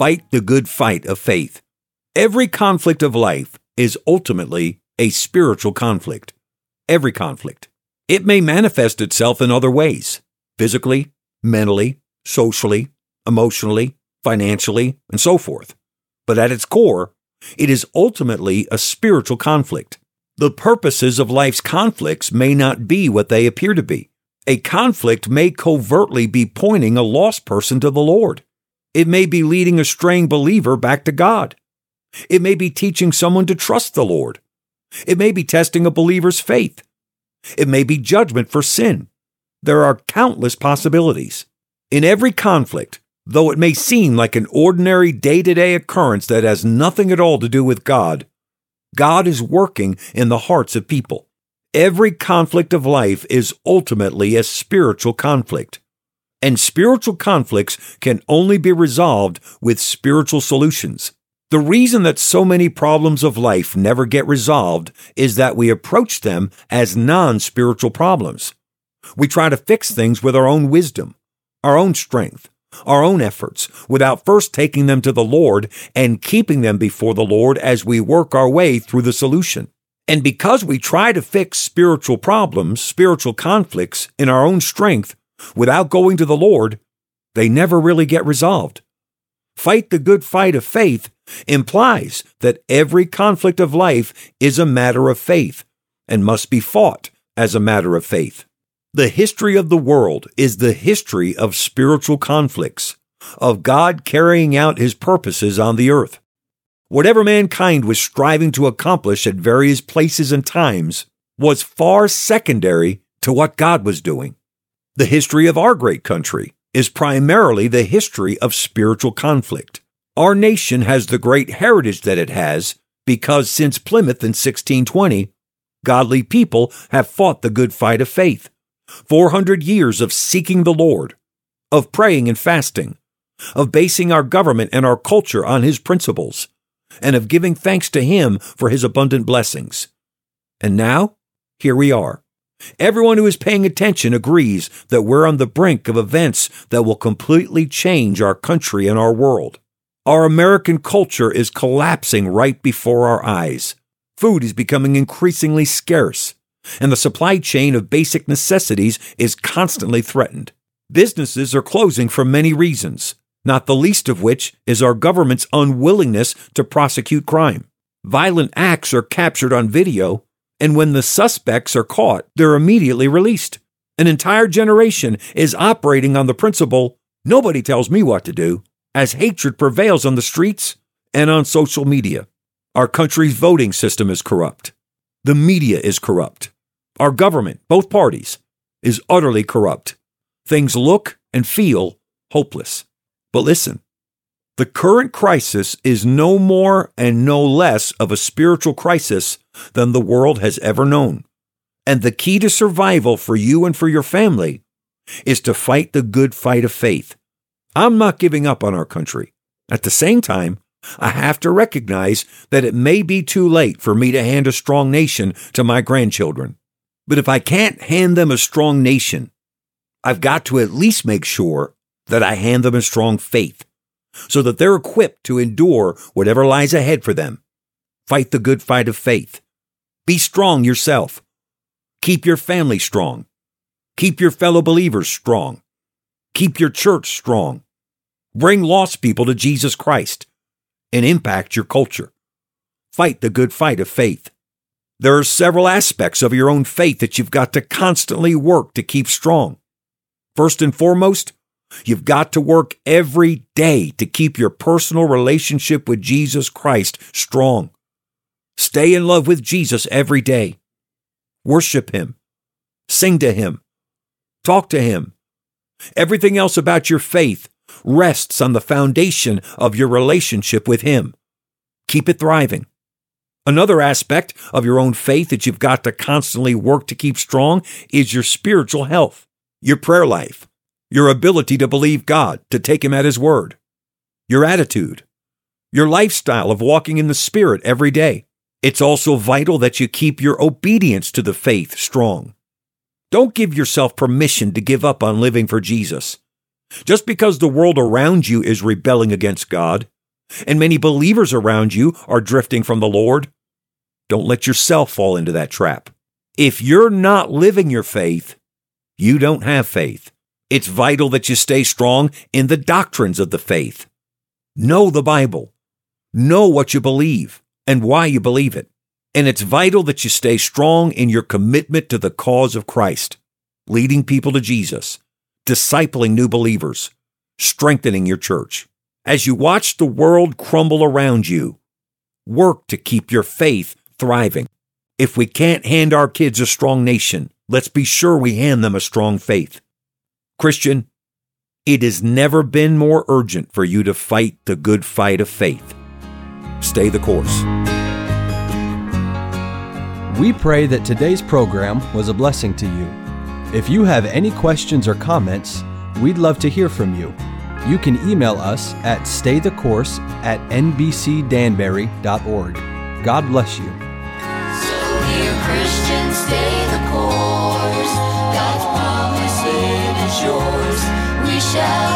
"Fight the good fight of faith." Every conflict of life is ultimately a spiritual conflict. Every conflict. It may manifest itself in other ways physically, mentally, socially, emotionally, financially, and so forth. But at its core, it is ultimately a spiritual conflict. The purposes of life's conflicts may not be what they appear to be. A conflict may covertly be pointing a lost person to the Lord. It may be leading a straying believer back to God. It may be teaching someone to trust the Lord. It may be testing a believer's faith. It may be judgment for sin. There are countless possibilities. In every conflict, though it may seem like an ordinary day to day occurrence that has nothing at all to do with God, God is working in the hearts of people. Every conflict of life is ultimately a spiritual conflict. And spiritual conflicts can only be resolved with spiritual solutions. The reason that so many problems of life never get resolved is that we approach them as non spiritual problems. We try to fix things with our own wisdom, our own strength, our own efforts, without first taking them to the Lord and keeping them before the Lord as we work our way through the solution. And because we try to fix spiritual problems, spiritual conflicts in our own strength without going to the Lord, they never really get resolved. Fight the good fight of faith implies that every conflict of life is a matter of faith and must be fought as a matter of faith. The history of the world is the history of spiritual conflicts, of God carrying out his purposes on the earth. Whatever mankind was striving to accomplish at various places and times was far secondary to what God was doing. The history of our great country is primarily the history of spiritual conflict. Our nation has the great heritage that it has because since Plymouth in 1620, godly people have fought the good fight of faith. 400 years of seeking the Lord, of praying and fasting, of basing our government and our culture on His principles, and of giving thanks to Him for His abundant blessings. And now, here we are. Everyone who is paying attention agrees that we're on the brink of events that will completely change our country and our world. Our American culture is collapsing right before our eyes. Food is becoming increasingly scarce, and the supply chain of basic necessities is constantly threatened. Businesses are closing for many reasons, not the least of which is our government's unwillingness to prosecute crime. Violent acts are captured on video, and when the suspects are caught, they're immediately released. An entire generation is operating on the principle nobody tells me what to do, as hatred prevails on the streets and on social media. Our country's voting system is corrupt. The media is corrupt. Our government, both parties, is utterly corrupt. Things look and feel hopeless. But listen, the current crisis is no more and no less of a spiritual crisis than the world has ever known. And the key to survival for you and for your family is to fight the good fight of faith. I'm not giving up on our country. At the same time, I have to recognize that it may be too late for me to hand a strong nation to my grandchildren. But if I can't hand them a strong nation, I've got to at least make sure that I hand them a strong faith so that they're equipped to endure whatever lies ahead for them. Fight the good fight of faith. Be strong yourself. Keep your family strong. Keep your fellow believers strong. Keep your church strong. Bring lost people to Jesus Christ and impact your culture. Fight the good fight of faith. There are several aspects of your own faith that you've got to constantly work to keep strong. First and foremost, you've got to work every day to keep your personal relationship with Jesus Christ strong. Stay in love with Jesus every day. Worship Him. Sing to Him. Talk to Him. Everything else about your faith rests on the foundation of your relationship with Him. Keep it thriving. Another aspect of your own faith that you've got to constantly work to keep strong is your spiritual health, your prayer life, your ability to believe God, to take Him at His word, your attitude, your lifestyle of walking in the Spirit every day. It's also vital that you keep your obedience to the faith strong. Don't give yourself permission to give up on living for Jesus. Just because the world around you is rebelling against God, and many believers around you are drifting from the Lord, don't let yourself fall into that trap. If you're not living your faith, you don't have faith. It's vital that you stay strong in the doctrines of the faith. Know the Bible. Know what you believe and why you believe it. And it's vital that you stay strong in your commitment to the cause of Christ, leading people to Jesus, discipling new believers, strengthening your church. As you watch the world crumble around you, work to keep your faith thriving. If we can't hand our kids a strong nation, let's be sure we hand them a strong faith. Christian, it has never been more urgent for you to fight the good fight of faith. Stay the course. We pray that today's program was a blessing to you. If you have any questions or comments, we'd love to hear from you. You can email us at staythecourse at nbcdanbury.org. God bless you. show.